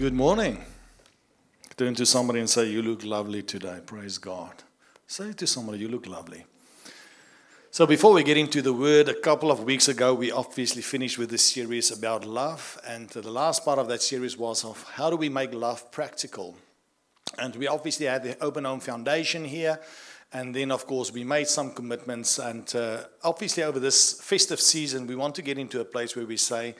Good morning. Turn to somebody and say, You look lovely today. Praise God. Say to somebody, You look lovely. So, before we get into the word, a couple of weeks ago, we obviously finished with this series about love. And the last part of that series was of how do we make love practical. And we obviously had the Open Home Foundation here. And then, of course, we made some commitments. And uh, obviously, over this festive season, we want to get into a place where we say,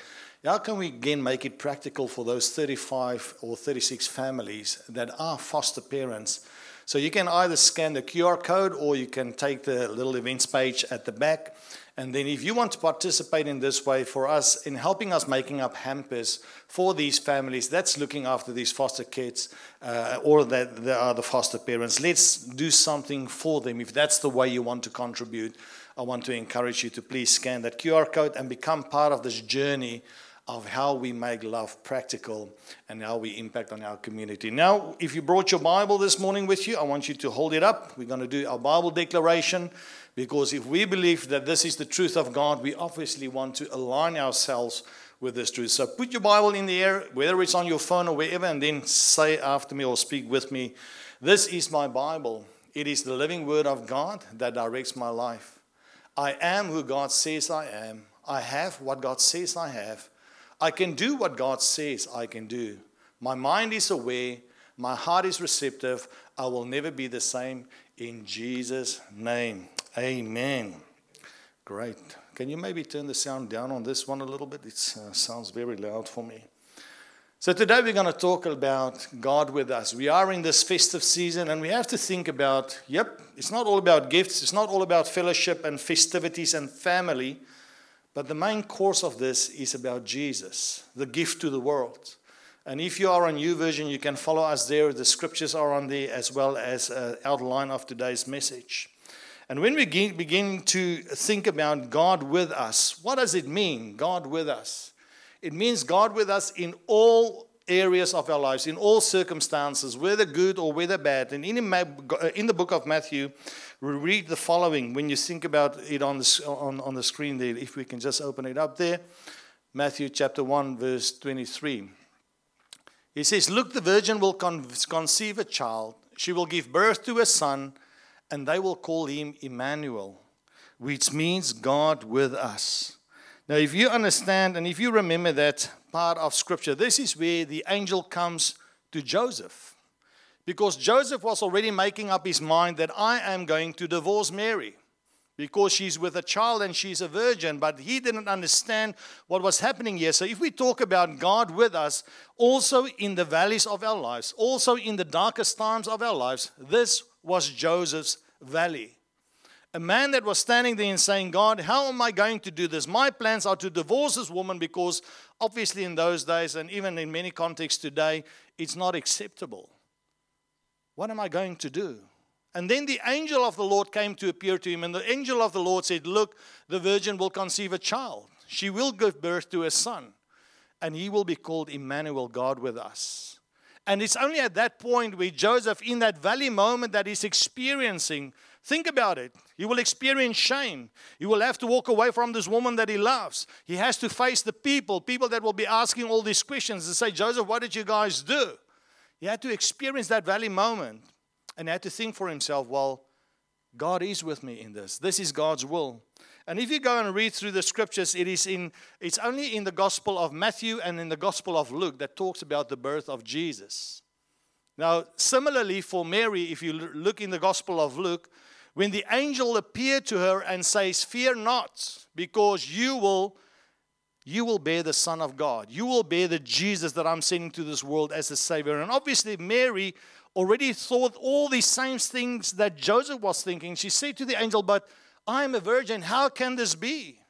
how can we again make it practical for those 35 or 36 families that are foster parents? So you can either scan the QR code or you can take the little events page at the back. And then, if you want to participate in this way for us in helping us making up hampers for these families that's looking after these foster kids uh, or that they are the foster parents, let's do something for them. If that's the way you want to contribute, I want to encourage you to please scan that QR code and become part of this journey of how we make love practical and how we impact on our community. Now, if you brought your Bible this morning with you, I want you to hold it up. We're going to do our Bible declaration because if we believe that this is the truth of God, we obviously want to align ourselves with this truth. So put your Bible in the air, whether it's on your phone or wherever, and then say after me or speak with me, This is my Bible. It is the living word of God that directs my life. I am who God says I am. I have what God says I have. I can do what God says I can do. My mind is aware, my heart is receptive. I will never be the same in Jesus' name. Amen. Great. Can you maybe turn the sound down on this one a little bit? It uh, sounds very loud for me. So, today we're going to talk about God with us. We are in this festive season and we have to think about yep, it's not all about gifts, it's not all about fellowship and festivities and family. But the main course of this is about Jesus, the gift to the world. And if you are on YouVersion, you can follow us there. The scriptures are on there as well as an outline of today's message. And when we begin to think about God with us, what does it mean, God with us? It means God with us in all areas of our lives, in all circumstances, whether good or whether bad. And in, uh, in the book of Matthew, we read the following when you think about it on the, on, on the screen there, if we can just open it up there. Matthew chapter 1, verse 23. He says, Look, the virgin will conceive a child, she will give birth to a son, and they will call him Emmanuel, which means God with us. Now, if you understand and if you remember that part of Scripture, this is where the angel comes to Joseph because Joseph was already making up his mind that I am going to divorce Mary because she's with a child and she's a virgin, but he didn't understand what was happening here. So, if we talk about God with us, also in the valleys of our lives, also in the darkest times of our lives, this was Joseph's valley. A man that was standing there and saying, God, how am I going to do this? My plans are to divorce this woman because, obviously, in those days, and even in many contexts today, it's not acceptable. What am I going to do? And then the angel of the Lord came to appear to him, and the angel of the Lord said, Look, the virgin will conceive a child. She will give birth to a son, and he will be called Emmanuel, God with us. And it's only at that point where Joseph, in that valley moment that he's experiencing, think about it. He will experience shame. He will have to walk away from this woman that he loves. He has to face the people, people that will be asking all these questions and say, Joseph, what did you guys do? He had to experience that valley moment and had to think for himself, well, God is with me in this. This is God's will. And if you go and read through the scriptures, it is in it's only in the Gospel of Matthew and in the Gospel of Luke that talks about the birth of Jesus. Now, similarly for Mary, if you look in the Gospel of Luke, when the angel appeared to her and says, Fear not, because you will you will bear the Son of God. You will bear the Jesus that I'm sending to this world as the Savior. And obviously, Mary already thought all these same things that Joseph was thinking. She said to the angel, But I am a virgin. How can this be?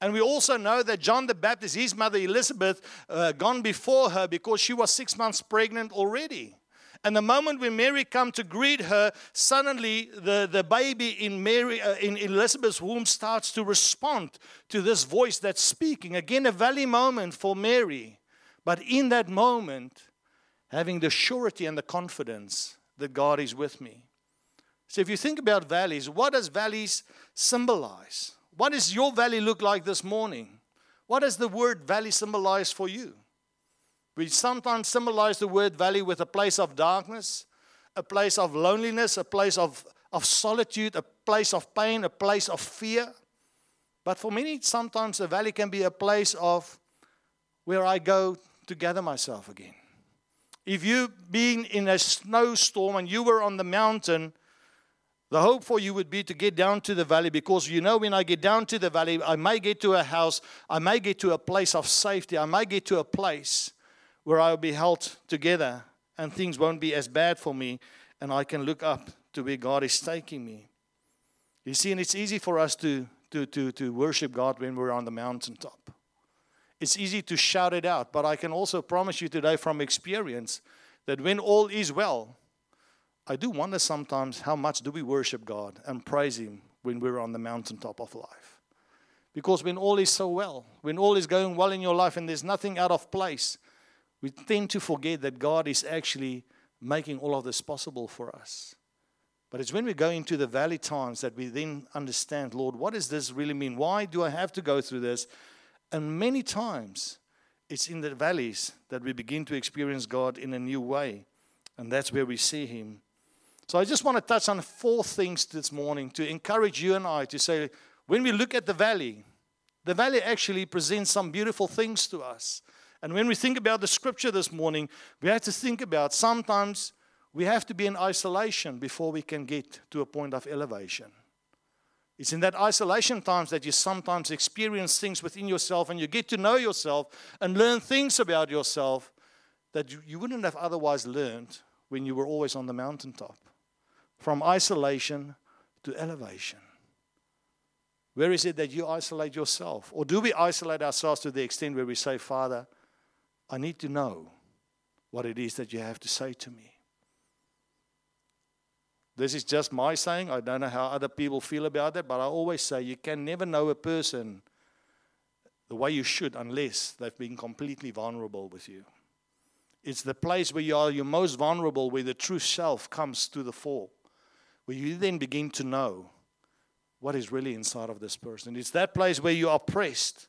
And we also know that John the Baptist, his mother Elizabeth, uh, gone before her because she was six months pregnant already. And the moment when Mary come to greet her, suddenly the, the baby in Mary uh, in Elizabeth's womb starts to respond to this voice that's speaking. Again, a valley moment for Mary. But in that moment, having the surety and the confidence that God is with me. So if you think about valleys, what does valleys symbolize? What does your valley look like this morning? What does the word valley symbolize for you? We sometimes symbolize the word valley with a place of darkness, a place of loneliness, a place of, of solitude, a place of pain, a place of fear. But for many, sometimes a valley can be a place of where I go to gather myself again. If you've been in a snowstorm and you were on the mountain, the hope for you would be to get down to the valley because you know when I get down to the valley, I may get to a house, I may get to a place of safety, I may get to a place where I'll be held together and things won't be as bad for me and I can look up to where God is taking me. You see, and it's easy for us to, to, to, to worship God when we're on the mountaintop. It's easy to shout it out, but I can also promise you today from experience that when all is well, I do wonder sometimes how much do we worship God and praise Him when we're on the mountaintop of life. Because when all is so well, when all is going well in your life and there's nothing out of place, we tend to forget that God is actually making all of this possible for us. But it's when we go into the valley times that we then understand, Lord, what does this really mean? Why do I have to go through this? And many times it's in the valleys that we begin to experience God in a new way. And that's where we see Him so I just want to touch on four things this morning to encourage you and I to say, when we look at the valley, the valley actually presents some beautiful things to us. And when we think about the scripture this morning, we have to think about sometimes we have to be in isolation before we can get to a point of elevation. It's in that isolation times that you sometimes experience things within yourself and you get to know yourself and learn things about yourself that you, wouldn't have otherwise learned when you were always on the mountaintop from isolation to elevation? Where is it that you isolate yourself? Or do we isolate ourselves to the extent where we say, Father, I need to know what it is that you have to say to me? This is just my saying. I don't know how other people feel about that, but I always say you can never know a person the way you should unless they've been completely vulnerable with you. It's the place where you are your most vulnerable, where the true self comes to the fore where you then begin to know what is really inside of this person. It's that place where you are oppressed.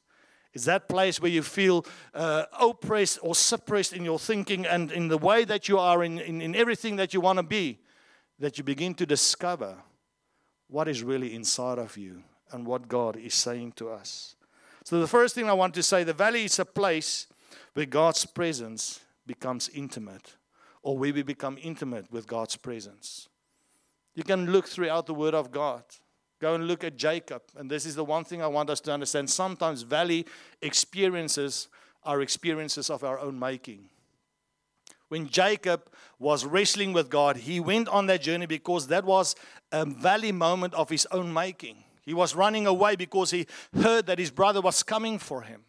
It's that place where you feel uh, oppressed or suppressed in your thinking and in the way that you are, in, in, in everything that you want to be, that you begin to discover what is really inside of you and what God is saying to us. So, the first thing I want to say the valley is a place where God's presence becomes intimate, or where we become intimate with God's presence. You can look throughout the Word of God. Go and look at Jacob. And this is the one thing I want us to understand. Sometimes valley experiences are experiences of our own making. When Jacob was wrestling with God, he went on that journey because that was a valley moment of his own making. He was running away because he heard that his brother was coming for him.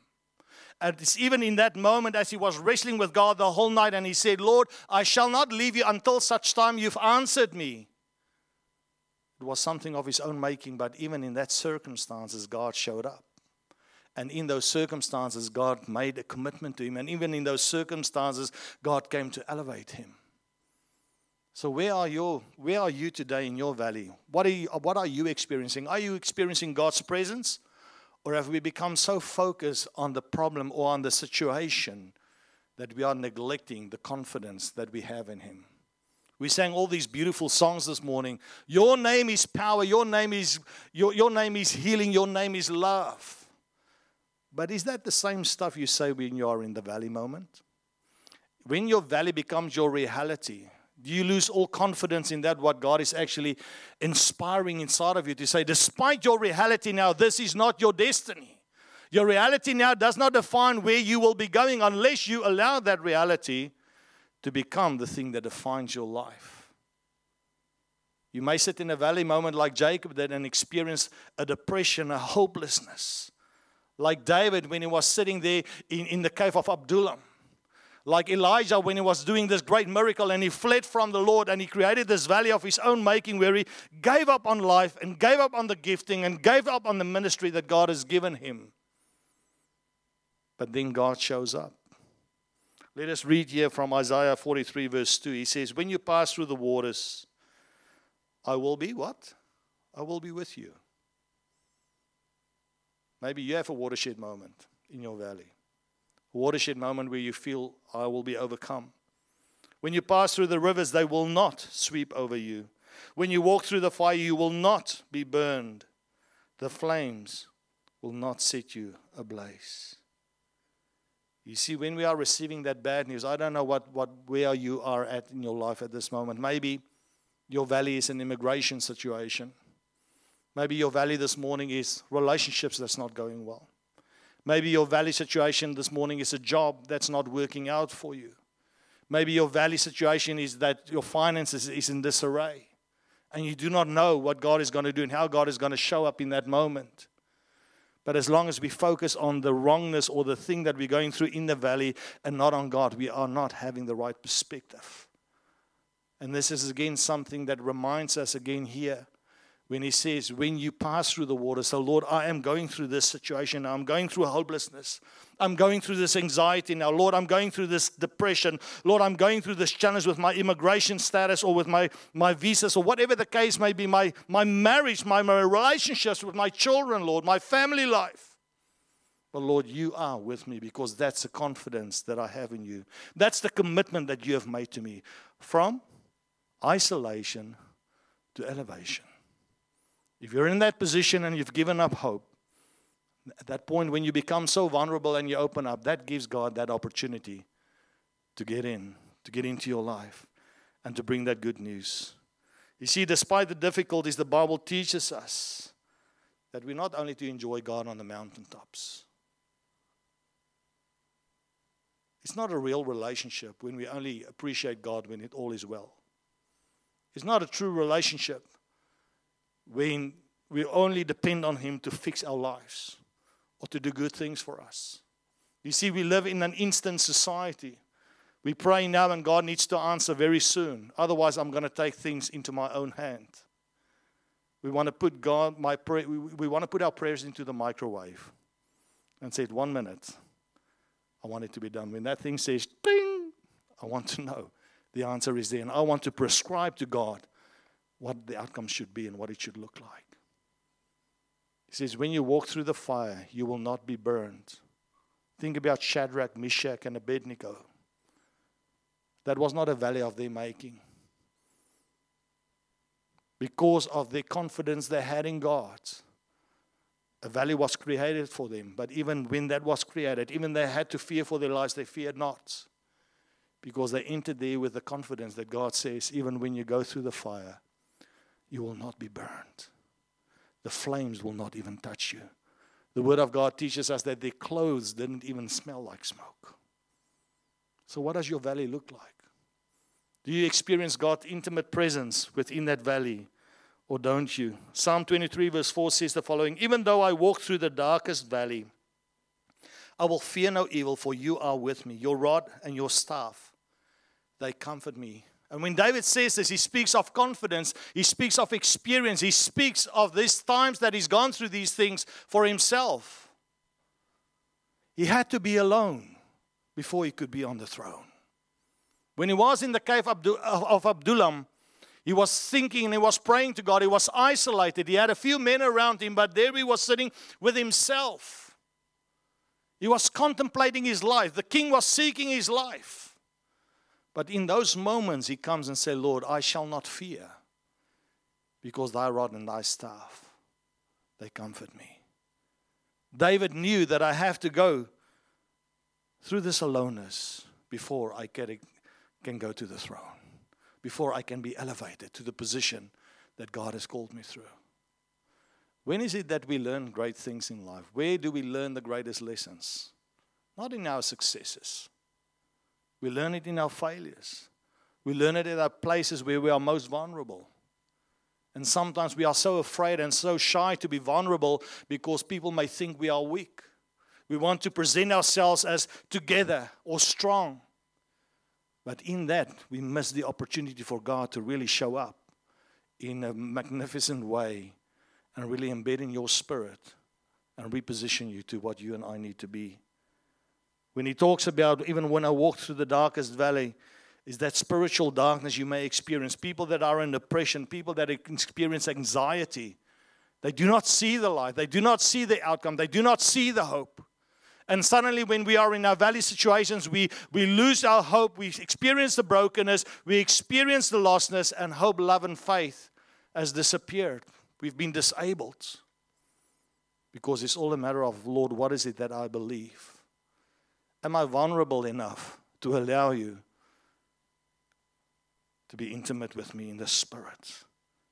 And it's even in that moment as he was wrestling with God the whole night, and he said, Lord, I shall not leave you until such time you've answered me. It was something of his own making, but even in that circumstances, God showed up. And in those circumstances, God made a commitment to him. And even in those circumstances, God came to elevate him. So where are you? Where are you today in your valley? What are you, what are you experiencing? Are you experiencing God's presence? Or have we become so focused on the problem or on the situation that we are neglecting the confidence that we have in Him? We sang all these beautiful songs this morning. Your name is power, your name is your, your name is healing, your name is love. But is that the same stuff you say when you are in the valley moment? When your valley becomes your reality, do you lose all confidence in that what God is actually inspiring inside of you to say, despite your reality now, this is not your destiny. Your reality now does not define where you will be going unless you allow that reality to become the thing that defines your life. You may sit in a valley moment like Jacob did and experience a depression, a hopelessness. Like David when he was sitting there in, in the cave of Adullam. Like Elijah when he was doing this great miracle and he fled from the Lord and he created this valley of his own making where he gave up on life and gave up on the gifting and gave up on the ministry that God has given him. But then God shows up. Let us read here from Isaiah 43, verse 2. He says, When you pass through the waters, I will be what? I will be with you. Maybe you have a watershed moment in your valley. A watershed moment where you feel, I will be overcome. When you pass through the rivers, they will not sweep over you. When you walk through the fire, you will not be burned. The flames will not set you ablaze. You see, when we are receiving that bad news, I don't know what, what where you are at in your life at this moment. Maybe your valley is an immigration situation. Maybe your valley this morning is relationships that's not going well. Maybe your valley situation this morning is a job that's not working out for you. Maybe your valley situation is that your finances is in disarray and you do not know what God is going to do and how God is going to show up in that moment. But as long as we focus on the wrongness or the thing that we're going through in the valley and not on God, we are not having the right perspective. And this is again something that reminds us again here when he says, When you pass through the water, so Lord, I am going through this situation. I'm going through hopelessness. I'm going through this anxiety now. Lord, I'm going through this depression. Lord, I'm going through this challenge with my immigration status or with my, my visas or whatever the case may be, my, my marriage, my, my relationships with my children, Lord, my family life. But Lord, you are with me because that's the confidence that I have in you. That's the commitment that you have made to me from isolation to elevation. If you're in that position and you've given up hope, at that point when you become so vulnerable and you open up, that gives God that opportunity to get in, to get into your life, and to bring that good news. You see, despite the difficulties, the Bible teaches us that we're not only to enjoy God on the mountaintops. It's not a real relationship when we only appreciate God when it all is well. It's not a true relationship when we only depend on Him to fix our lives or to do good things for us. You see, we live in an instant society. We pray now and God needs to answer very soon. Otherwise, I'm going to take things into my own hand. We want to put God, my pray, we, we want to put our prayers into the microwave and say, one minute, I want it to be done. When that thing says, ding, I want to know the answer is there. And I want to prescribe to God what the outcome should be and what it should look like. He says, When you walk through the fire, you will not be burned. Think about Shadrach, Meshach, and Abednego. That was not a valley of their making. Because of the confidence they had in God, a valley was created for them. But even when that was created, even they had to fear for their lives, they feared not. Because they entered there with the confidence that God says, even when you go through the fire, you will not be burned. The flames will not even touch you. The Word of God teaches us that their clothes didn't even smell like smoke. So, what does your valley look like? Do you experience God's intimate presence within that valley, or don't you? Psalm 23, verse 4 says the following Even though I walk through the darkest valley, I will fear no evil, for you are with me. Your rod and your staff, they comfort me. And when David says this, he speaks of confidence, he speaks of experience, he speaks of these times that he's gone through these things for himself. He had to be alone before he could be on the throne. When he was in the cave of Adullam, he was thinking and he was praying to God. He was isolated. He had a few men around him, but there he was sitting with himself. He was contemplating his life. The king was seeking his life. But in those moments, he comes and says, Lord, I shall not fear, because thy rod and thy staff, they comfort me. David knew that I have to go through this aloneness before I can go to the throne, before I can be elevated to the position that God has called me through. When is it that we learn great things in life? Where do we learn the greatest lessons? Not in our successes we learn it in our failures. We learn it at our places where we are most vulnerable. And sometimes we are so afraid and so shy to be vulnerable because people may think we are weak. We want to present ourselves as together or strong. But in that, we miss the opportunity for God to really show up in a magnificent way and really embed in your spirit and reposition you to what you and I need to be. When he talks about even when I walk through the darkest valley, is that spiritual darkness you may experience. People that are in depression, people that experience anxiety, they do not see the light, they do not see the outcome, they do not see the hope. And suddenly, when we are in our valley situations, we, we lose our hope. We experience the brokenness. We experience the lostness, and hope, love, and faith has disappeared. We've been disabled because it's all a matter of, Lord, what is it that I believe? Am I vulnerable enough to allow you to be intimate with me in the Spirit?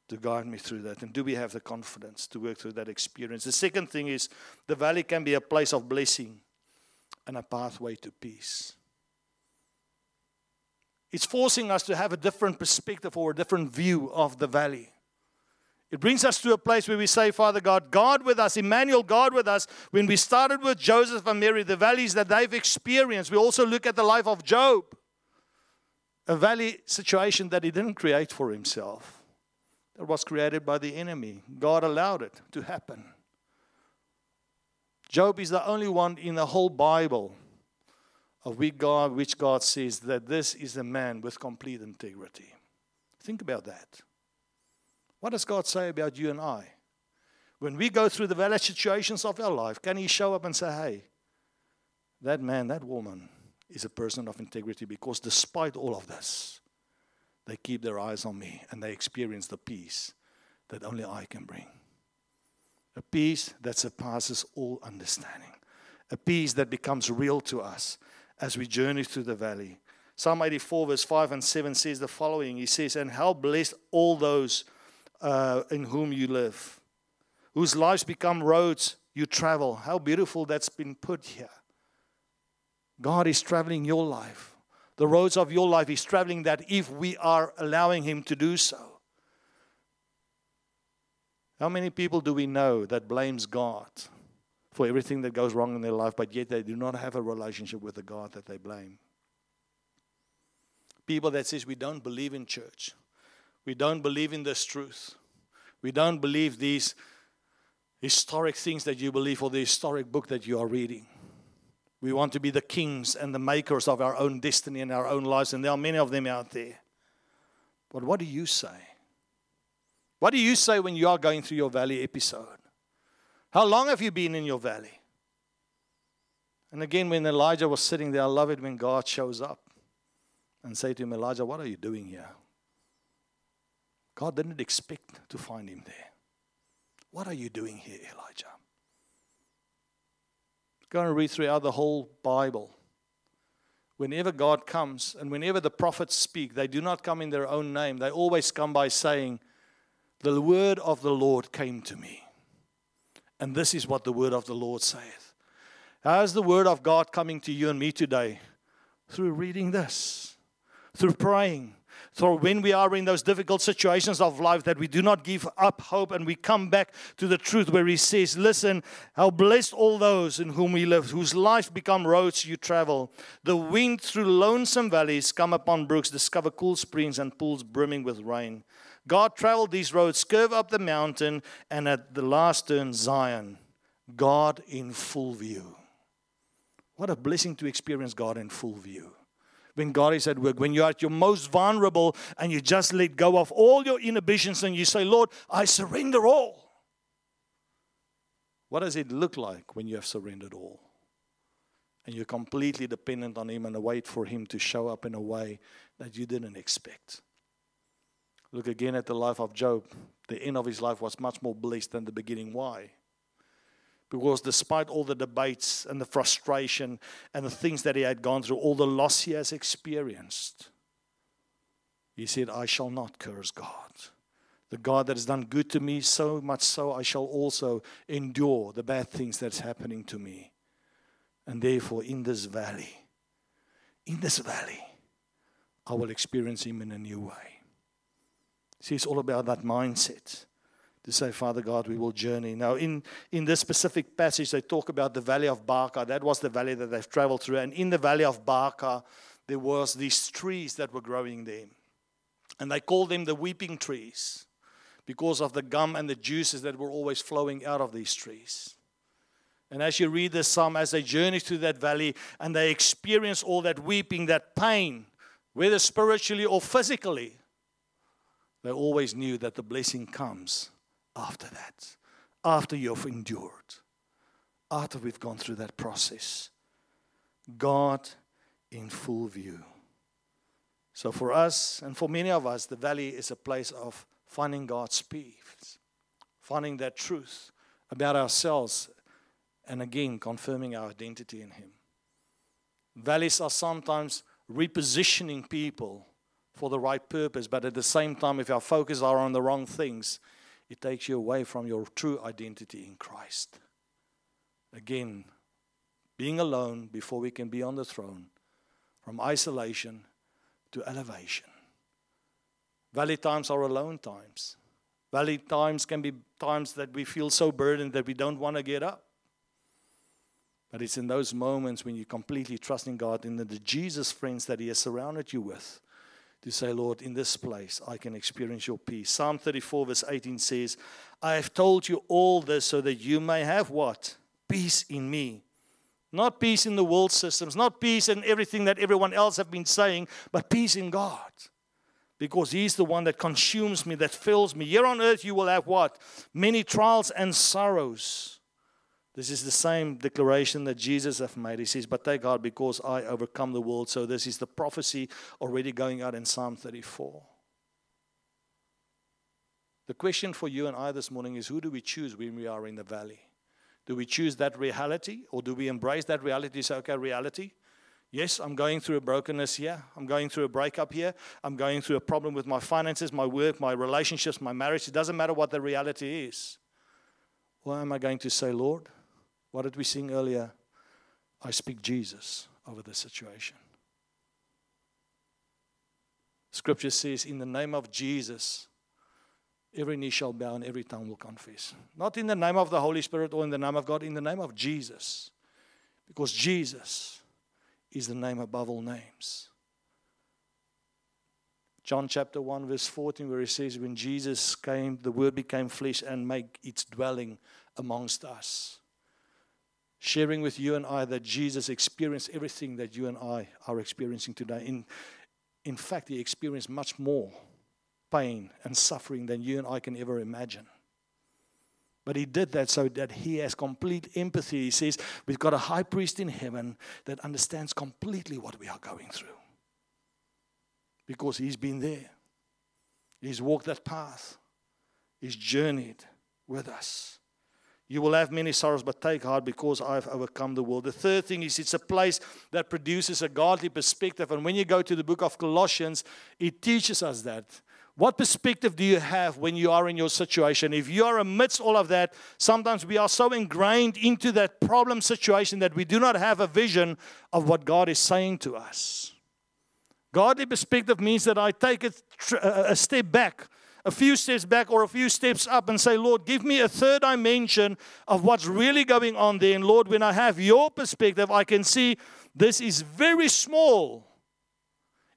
to guide me through that? And do we have the confidence to work through that experience? The second thing is the valley can be a place of blessing and a pathway to peace. It's forcing us to have a different perspective or a different view of the valley. It brings us to a place where we say, Father God, God with us, Emmanuel, God with us. When we started with Joseph and Mary, the valleys that they've experienced, we also look at the life of Job, a valley situation that he didn't create for himself that was created by the enemy. God allowed it to happen. Job is the only one in the whole Bible of which God, which God says that this is a man with complete integrity. Think about that. What does God say about you and I? When we go through the valid situations of our life, can He show up and say, hey, that man, that woman is a person of integrity because despite all of this, they keep their eyes on me and they experience the peace that only I can bring. A peace that surpasses all understanding. A peace that becomes real to us as we journey through the valley. Psalm 84, verse 5 and 7 says the following He says, And how blessed all those uh, in whom you live, whose lives become roads you travel. How beautiful that's been put here. God is traveling your life the roads of your life. He's traveling that if we are allowing Him to do so. How many people do we know that blames God for everything that goes wrong in their life, but yet they do not have a relationship with the God that they blame? People that says we don't believe in church. We don't believe in this truth. We don't believe these historic things that you believe or the historic book that you are reading. We want to be the kings and the makers of our own destiny and our own lives, and there are many of them out there. But what do you say? What do you say when you are going through your valley episode? How long have you been in your valley? And again, when Elijah was sitting there, I love it when God shows up and say to him, Elijah, what are you doing here? God didn't expect to find him there. What are you doing here, Elijah? Go and read throughout the whole Bible. Whenever God comes and whenever the prophets speak, they do not come in their own name. They always come by saying, The word of the Lord came to me. And this is what the word of the Lord saith. How is the word of God coming to you and me today? Through reading this, through praying, so when we are in those difficult situations of life, that we do not give up hope and we come back to the truth where He says, Listen, how blessed all those in whom we live, whose life become roads you travel. The wind through lonesome valleys come upon brooks, discover cool springs and pools brimming with rain. God traveled these roads, curve up the mountain, and at the last turn, Zion. God in full view. What a blessing to experience God in full view when God is at work, when you're at your most vulnerable and you just let go of all your inhibitions and you say, Lord, I surrender all. What does it look like when you have surrendered all? And you're completely dependent on Him and wait for Him to show up in a way that you didn't expect. Look again at the life of Job. The end of his life was much more blessed than the beginning. Why? Because despite all the debates and the frustration and the things that he had gone through, all the loss he has experienced, he said, I shall not curse God. The God that has done good to me, so much so I shall also endure the bad things that's happening to me. And therefore, in this valley, in this valley, I will experience Him in a new way. See, it's all about that mindset to say, Father God, we will journey. Now, in, in this specific passage, they talk about the valley of Baca. That was the valley that they've traveled through. And in the valley of Baca, there was these trees that were growing there. And they called them the weeping trees because of the gum and the juices that were always flowing out of these trees. And as you read this psalm, as they journey through that valley and they experience all that weeping, that pain, whether spiritually or physically, they always knew that the blessing comes after that, after you've endured, after we've gone through that process. God in full view. So, for us and for many of us, the valley is a place of finding God's peace, finding that truth about ourselves, and again, confirming our identity in Him. Valleys are sometimes repositioning people for the right purpose, but at the same time, if our focus are on the wrong things, it takes you away from your true identity in Christ. Again, being alone before we can be on the throne, from isolation to elevation. Valley times are alone times. Valley times can be times that we feel so burdened that we don't want to get up. But it's in those moments when you completely trust in God, in the Jesus friends that He has surrounded you with, to say, Lord, in this place I can experience your peace. Psalm 34, verse 18 says, I have told you all this so that you may have what? Peace in me. Not peace in the world systems, not peace in everything that everyone else have been saying, but peace in God. Because He's the one that consumes me, that fills me. Here on earth, you will have what? Many trials and sorrows. This is the same declaration that Jesus have made. He says, But thank God because I overcome the world. So this is the prophecy already going out in Psalm 34. The question for you and I this morning is who do we choose when we are in the valley? Do we choose that reality or do we embrace that reality? Say, okay, reality. Yes, I'm going through a brokenness here. I'm going through a breakup here. I'm going through a problem with my finances, my work, my relationships, my marriage. It doesn't matter what the reality is. Why am I going to say, Lord, what did we sing earlier? I speak Jesus over the situation. Scripture says, in the name of Jesus, every knee shall bow and every tongue will confess. Not in the name of the Holy Spirit or in the name of God, in the name of Jesus. Because Jesus is the name above all names. John chapter 1, verse 14, where he says, When Jesus came, the word became flesh and made its dwelling amongst us. Sharing with you and I that Jesus experienced everything that you and I are experiencing today. In, in fact, he experienced much more pain and suffering than you and I can ever imagine. But he did that so that he has complete empathy. He says, We've got a high priest in heaven that understands completely what we are going through. Because he's been there, he's walked that path, he's journeyed with us. You will have many sorrows, but take heart because I've overcome the world. The third thing is it's a place that produces a godly perspective. And when you go to the book of Colossians, it teaches us that. What perspective do you have when you are in your situation? If you are amidst all of that, sometimes we are so ingrained into that problem situation that we do not have a vision of what God is saying to us. Godly perspective means that I take a, a step back, a few steps back or a few steps up, and say, Lord, give me a third dimension of what's really going on there. And Lord, when I have your perspective, I can see this is very small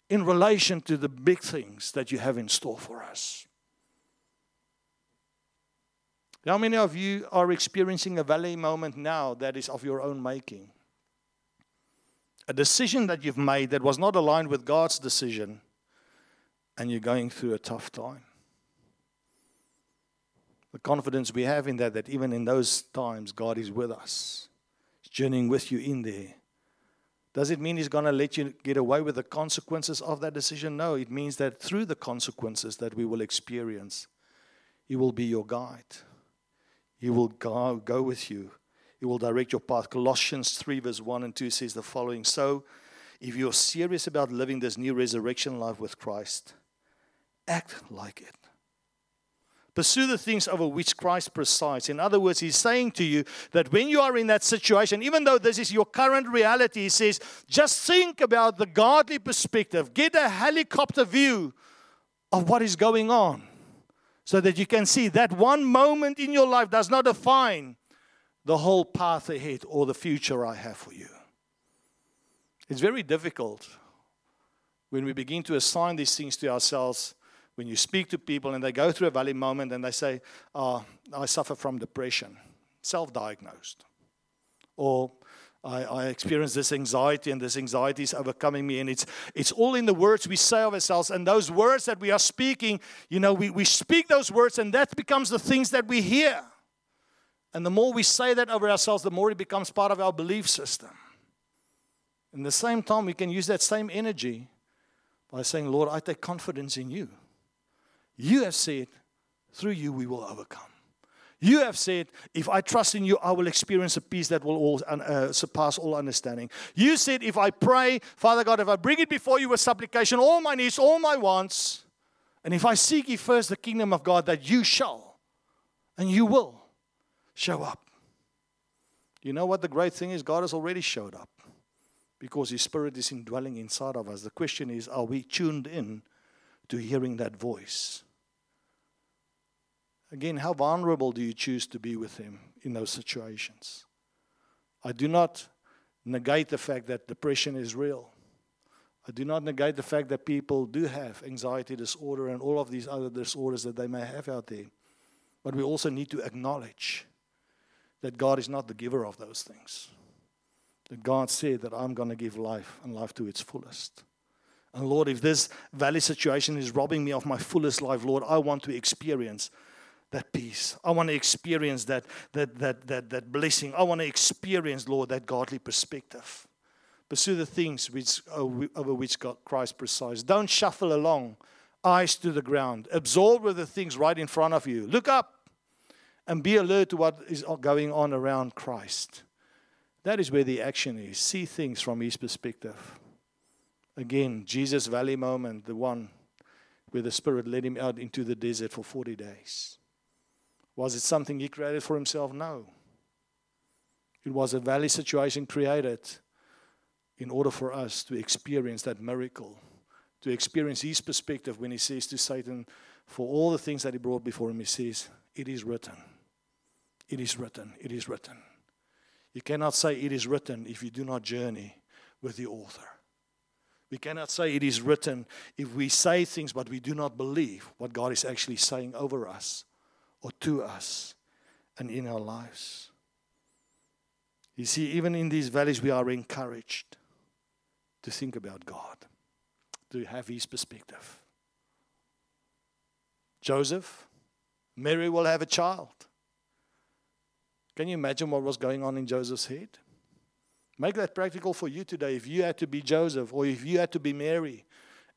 in relation to the big things that you have in store for us. How many of you are experiencing a valley moment now that is of your own making? A decision that you've made that was not aligned with God's decision, and you're going through a tough time. The confidence we have in that, that even in those times, God is with us, He's journeying with you in there. Does it mean he's going to let you get away with the consequences of that decision? No, it means that through the consequences that we will experience, he will be your guide. He will go, go with you. He will direct your path. Colossians 3, verse 1 and 2 says the following So, if you're serious about living this new resurrection life with Christ, act like it. Pursue the things over which Christ presides. In other words, he's saying to you that when you are in that situation, even though this is your current reality, he says, just think about the godly perspective. Get a helicopter view of what is going on so that you can see that one moment in your life does not define the whole path ahead or the future I have for you. It's very difficult when we begin to assign these things to ourselves when you speak to people and they go through a valley moment and they say, oh, I suffer from depression, self diagnosed. Or I, I experience this anxiety and this anxiety is overcoming me. And it's, it's all in the words we say of ourselves. And those words that we are speaking, you know, we, we speak those words and that becomes the things that we hear. And the more we say that over ourselves, the more it becomes part of our belief system. In the same time, we can use that same energy by saying, Lord, I take confidence in you. You have said, through you we will overcome. You have said, if I trust in you, I will experience a peace that will all, uh, surpass all understanding. You said, if I pray, Father God, if I bring it before you with supplication, all my needs, all my wants, and if I seek ye first the kingdom of God, that you shall and you will show up. You know what the great thing is? God has already showed up because His Spirit is indwelling inside of us. The question is, are we tuned in to hearing that voice? Again, how vulnerable do you choose to be with Him in those situations? I do not negate the fact that depression is real. I do not negate the fact that people do have anxiety disorder and all of these other disorders that they may have out there. But we also need to acknowledge that God is not the giver of those things. That God said that I'm going to give life and life to its fullest. And Lord, if this valley situation is robbing me of my fullest life, Lord, I want to experience that peace. I want to experience that, that, that, that, that blessing. I want to experience, Lord, that godly perspective. Pursue the things which, uh, over which God, Christ presides. Don't shuffle along, eyes to the ground. Absorb with the things right in front of you. Look up and be alert to what is going on around Christ. That is where the action is. See things from his perspective. Again, Jesus' valley moment, the one where the Spirit led him out into the desert for 40 days. Was it something he created for himself? No. It was a valley situation created in order for us to experience that miracle, to experience his perspective when he says to Satan, for all the things that he brought before him, he says, It is written. It is written. It is written. You cannot say it is written if you do not journey with the author. We cannot say it is written if we say things but we do not believe what God is actually saying over us or to us and in our lives. You see, even in these valleys, we are encouraged to think about God, to have His perspective. Joseph, Mary will have a child. Can you imagine what was going on in Joseph's head? Make that practical for you today. If you had to be Joseph or if you had to be Mary,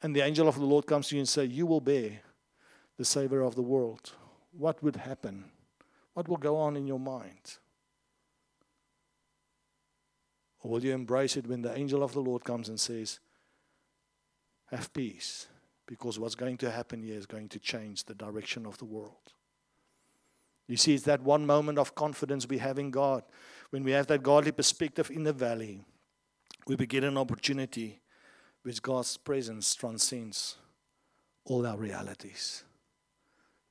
and the angel of the Lord comes to you and say, "You will bear the Savior of the world," what would happen? What will go on in your mind? Or will you embrace it when the angel of the Lord comes and says, "Have peace"? Because what's going to happen here is going to change the direction of the world. You see, it's that one moment of confidence we have in God. When we have that godly perspective in the valley, we begin an opportunity which God's presence transcends all our realities.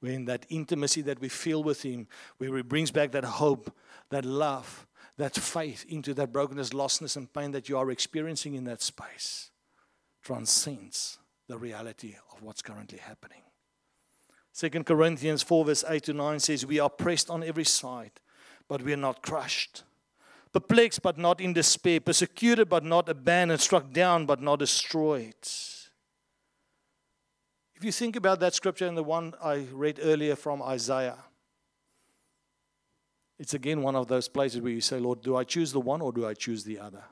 When that intimacy that we feel with Him, where He brings back that hope, that love, that faith into that brokenness, lostness, and pain that you are experiencing in that space, transcends the reality of what's currently happening. Second Corinthians 4, verse 8 to 9 says, We are pressed on every side, but we are not crushed. Perplexed, but not in despair. Persecuted, but not abandoned. Struck down, but not destroyed. If you think about that scripture and the one I read earlier from Isaiah, it's again one of those places where you say, Lord, do I choose the one or do I choose the other?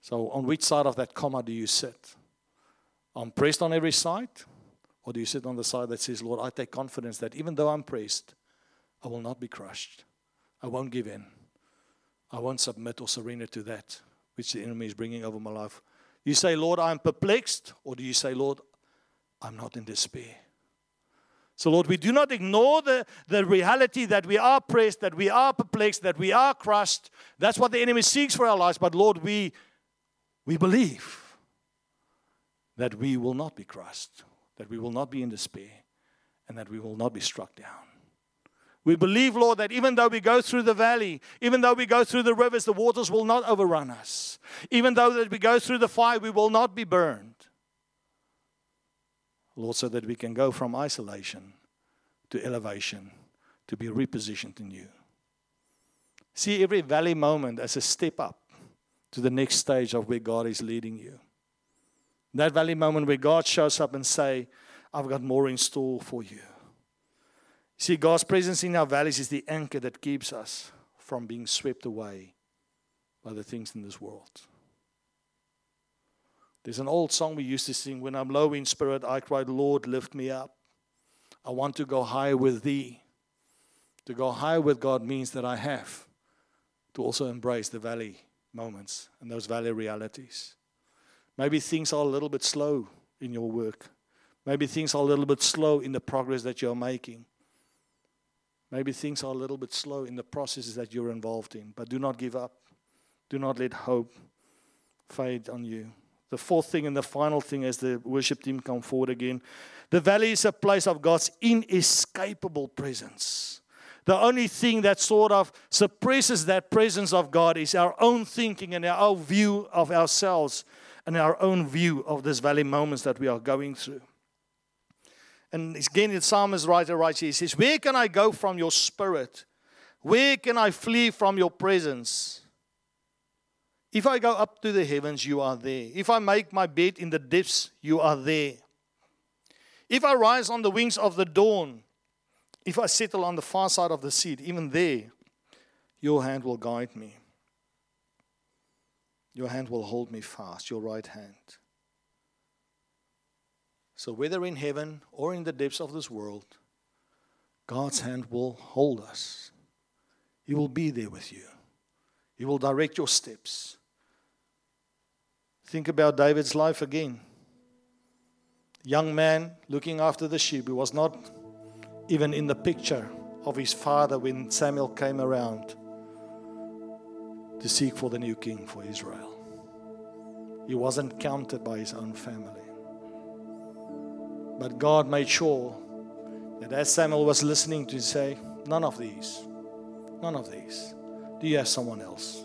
So, on which side of that comma do you sit? I'm pressed on every side or do you sit on the side that says, Lord, I take confidence that even though I'm pressed, I will not be crushed. I won't give in. I won't submit or surrender to that which the enemy is bringing over my life. You say, Lord, I'm perplexed, or do you say, Lord, I'm not in despair? So, Lord, we do not ignore the, the reality that we are pressed, that we are perplexed, that we are crushed. That's what the enemy seeks for our lives. But, Lord, we, we believe that we will not be crushed that we will not be in despair and that we will not be struck down. We believe, Lord, that even though we go through the valley, even though we go through the rivers, the waters will not overrun us. Even though that we go through the fire, we will not be burned. Lord, so that we can go from isolation to elevation, to be repositioned in you. See every valley moment as a step up to the next stage of where God is leading you. That valley moment where God shows up and say, I've got more in store for you. See, God's presence in our valleys is the anchor that keeps us from being swept away by the things in this world. There's an old song we used to sing when I'm low in spirit, I cry, Lord, lift me up. I want to go high with thee. To go high with God means that I have to also embrace the valley moments and those valley realities. Maybe things are a little bit slow in your work. Maybe things are a little bit slow in the progress that you're making. Maybe things are a little bit slow in the processes that you're involved in. But do not give up. Do not let hope fade on you. The fourth thing and the final thing as the worship team come forward again. The valley is a place of God's inescapable presence. The only thing that sort of suppresses that presence of God is our own thinking and our own view of ourselves and our own view of this valley moments that we are going through. And again, the psalmist writer writes, he says, Where can I go from your spirit? Where can I flee from your presence? If I go up to the heavens, you are there. If I make my bed in the depths, you are there. If I rise on the wings of the dawn, if I settle on the far side of the sea, even there, your hand will guide me. Your hand will hold me fast, your right hand. So, whether in heaven or in the depths of this world, God's hand will hold us. He will be there with you, He will direct your steps. Think about David's life again. Young man looking after the sheep. He was not even in the picture of his father when Samuel came around to seek for the new king for Israel. He wasn't counted by his own family. But God made sure that as Samuel was listening to say, None of these, none of these. Do you have someone else?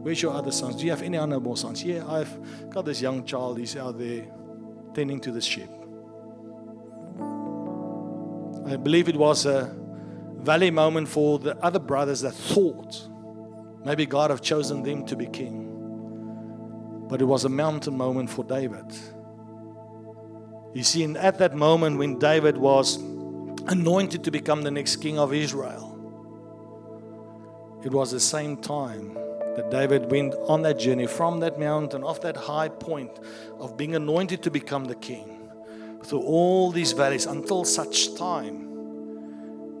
Where's your other sons? Do you have any other more sons? Yeah, I've got this young child. He's out there tending to the sheep. I believe it was a valley moment for the other brothers that thought maybe God have chosen them to be king. But it was a mountain moment for David you see, at that moment when David was anointed to become the next king of Israel, it was the same time that David went on that journey from that mountain, off that high point of being anointed to become the king, through all these valleys until such time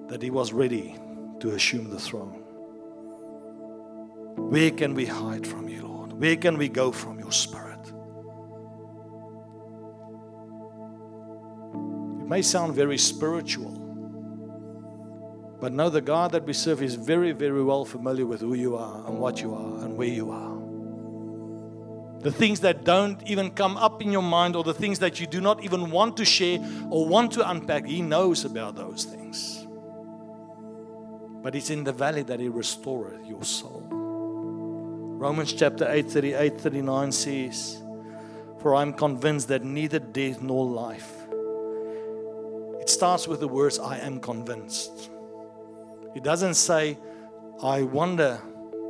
that he was ready to assume the throne. Where can we hide from you, Lord? Where can we go from your spirit? It may sound very spiritual, but know the God that we serve is very, very well familiar with who you are and what you are and where you are. The things that don't even come up in your mind or the things that you do not even want to share or want to unpack, He knows about those things. But it's in the valley that He restoreth your soul. Romans chapter 8, 38, 39 says, For I am convinced that neither death nor life it starts with the words, I am convinced. It doesn't say, I wonder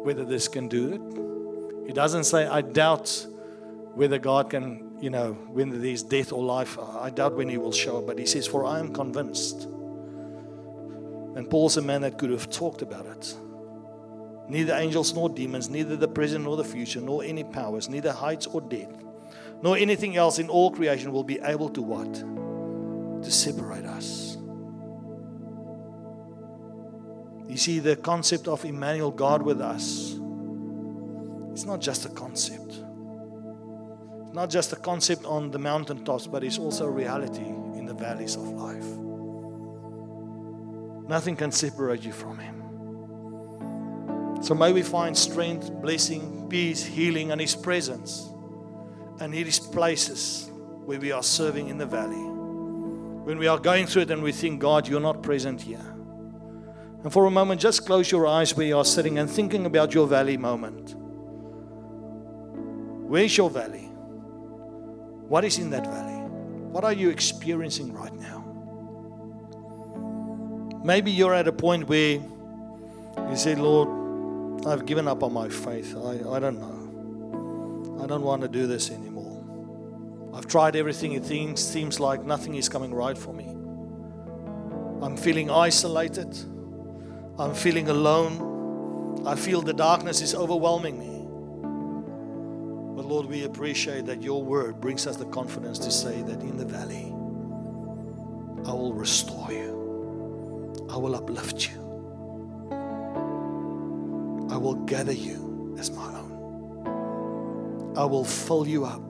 whether this can do it. He doesn't say, I doubt whether God can, you know, whether there's death or life. I doubt when He will show up. But He says, For I am convinced. And Paul's a man that could have talked about it. Neither angels nor demons, neither the present nor the future, nor any powers, neither heights or depth, nor anything else in all creation will be able to what? to separate us. You see, the concept of Emmanuel, God with us, it's not just a concept. It's not just a concept on the mountaintops, but it's also a reality in the valleys of life. Nothing can separate you from Him. So may we find strength, blessing, peace, healing, and His presence, and His places where we are serving in the valley when we are going through it and we think, God, you're not present here. And for a moment, just close your eyes where you are sitting and thinking about your valley moment. Where's your valley? What is in that valley? What are you experiencing right now? Maybe you're at a point where you say, Lord, I've given up on my faith. I, I don't know. I don't want to do this anymore. I've tried everything. It seems, seems like nothing is coming right for me. I'm feeling isolated. I'm feeling alone. I feel the darkness is overwhelming me. But Lord, we appreciate that your word brings us the confidence to say that in the valley, I will restore you, I will uplift you, I will gather you as my own, I will fill you up,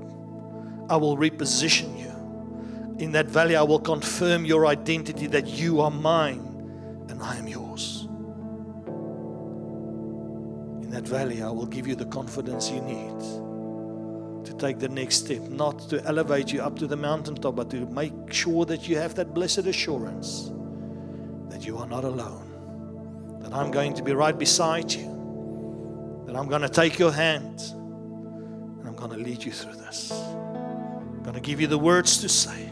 I will reposition you. In that valley, I will confirm your identity that you are mine and I am yours. That valley, I will give you the confidence you need to take the next step, not to elevate you up to the mountaintop, but to make sure that you have that blessed assurance that you are not alone, that I'm going to be right beside you, that I'm going to take your hand, and I'm going to lead you through this. I'm going to give you the words to say.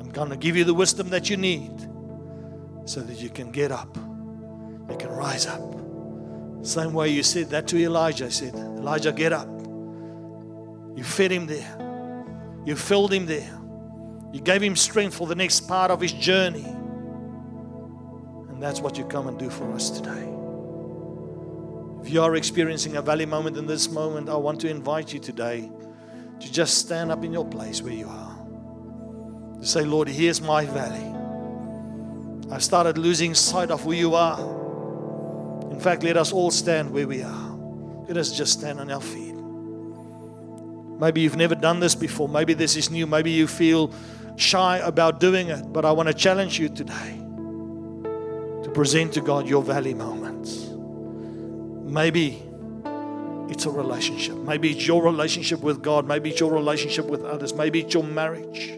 I'm going to give you the wisdom that you need so that you can get up, you can rise up. Same way you said that to Elijah. I said, Elijah, get up. You fed him there, you filled him there, you gave him strength for the next part of his journey. And that's what you come and do for us today. If you are experiencing a valley moment in this moment, I want to invite you today to just stand up in your place where you are. To say, Lord, here's my valley. I've started losing sight of who you are. In fact, let us all stand where we are. Let us just stand on our feet. Maybe you've never done this before. Maybe this is new. Maybe you feel shy about doing it. But I want to challenge you today to present to God your valley moments. Maybe it's a relationship. Maybe it's your relationship with God. Maybe it's your relationship with others. Maybe it's your marriage.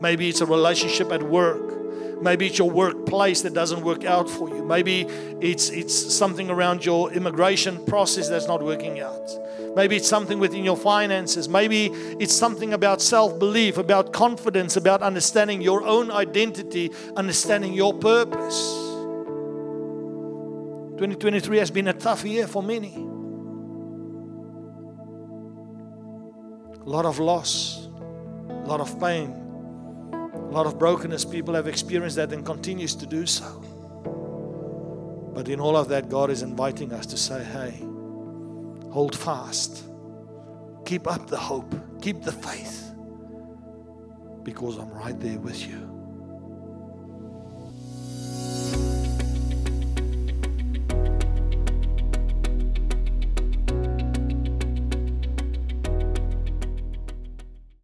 Maybe it's a relationship at work. Maybe it's your workplace that doesn't work out for you. Maybe it's, it's something around your immigration process that's not working out. Maybe it's something within your finances. Maybe it's something about self belief, about confidence, about understanding your own identity, understanding your purpose. 2023 has been a tough year for many. A lot of loss, a lot of pain, a lot of brokenness. People have experienced that and continues to do so. But in all of that, God is inviting us to say, hey, hold fast. Keep up the hope. Keep the faith. Because I'm right there with you.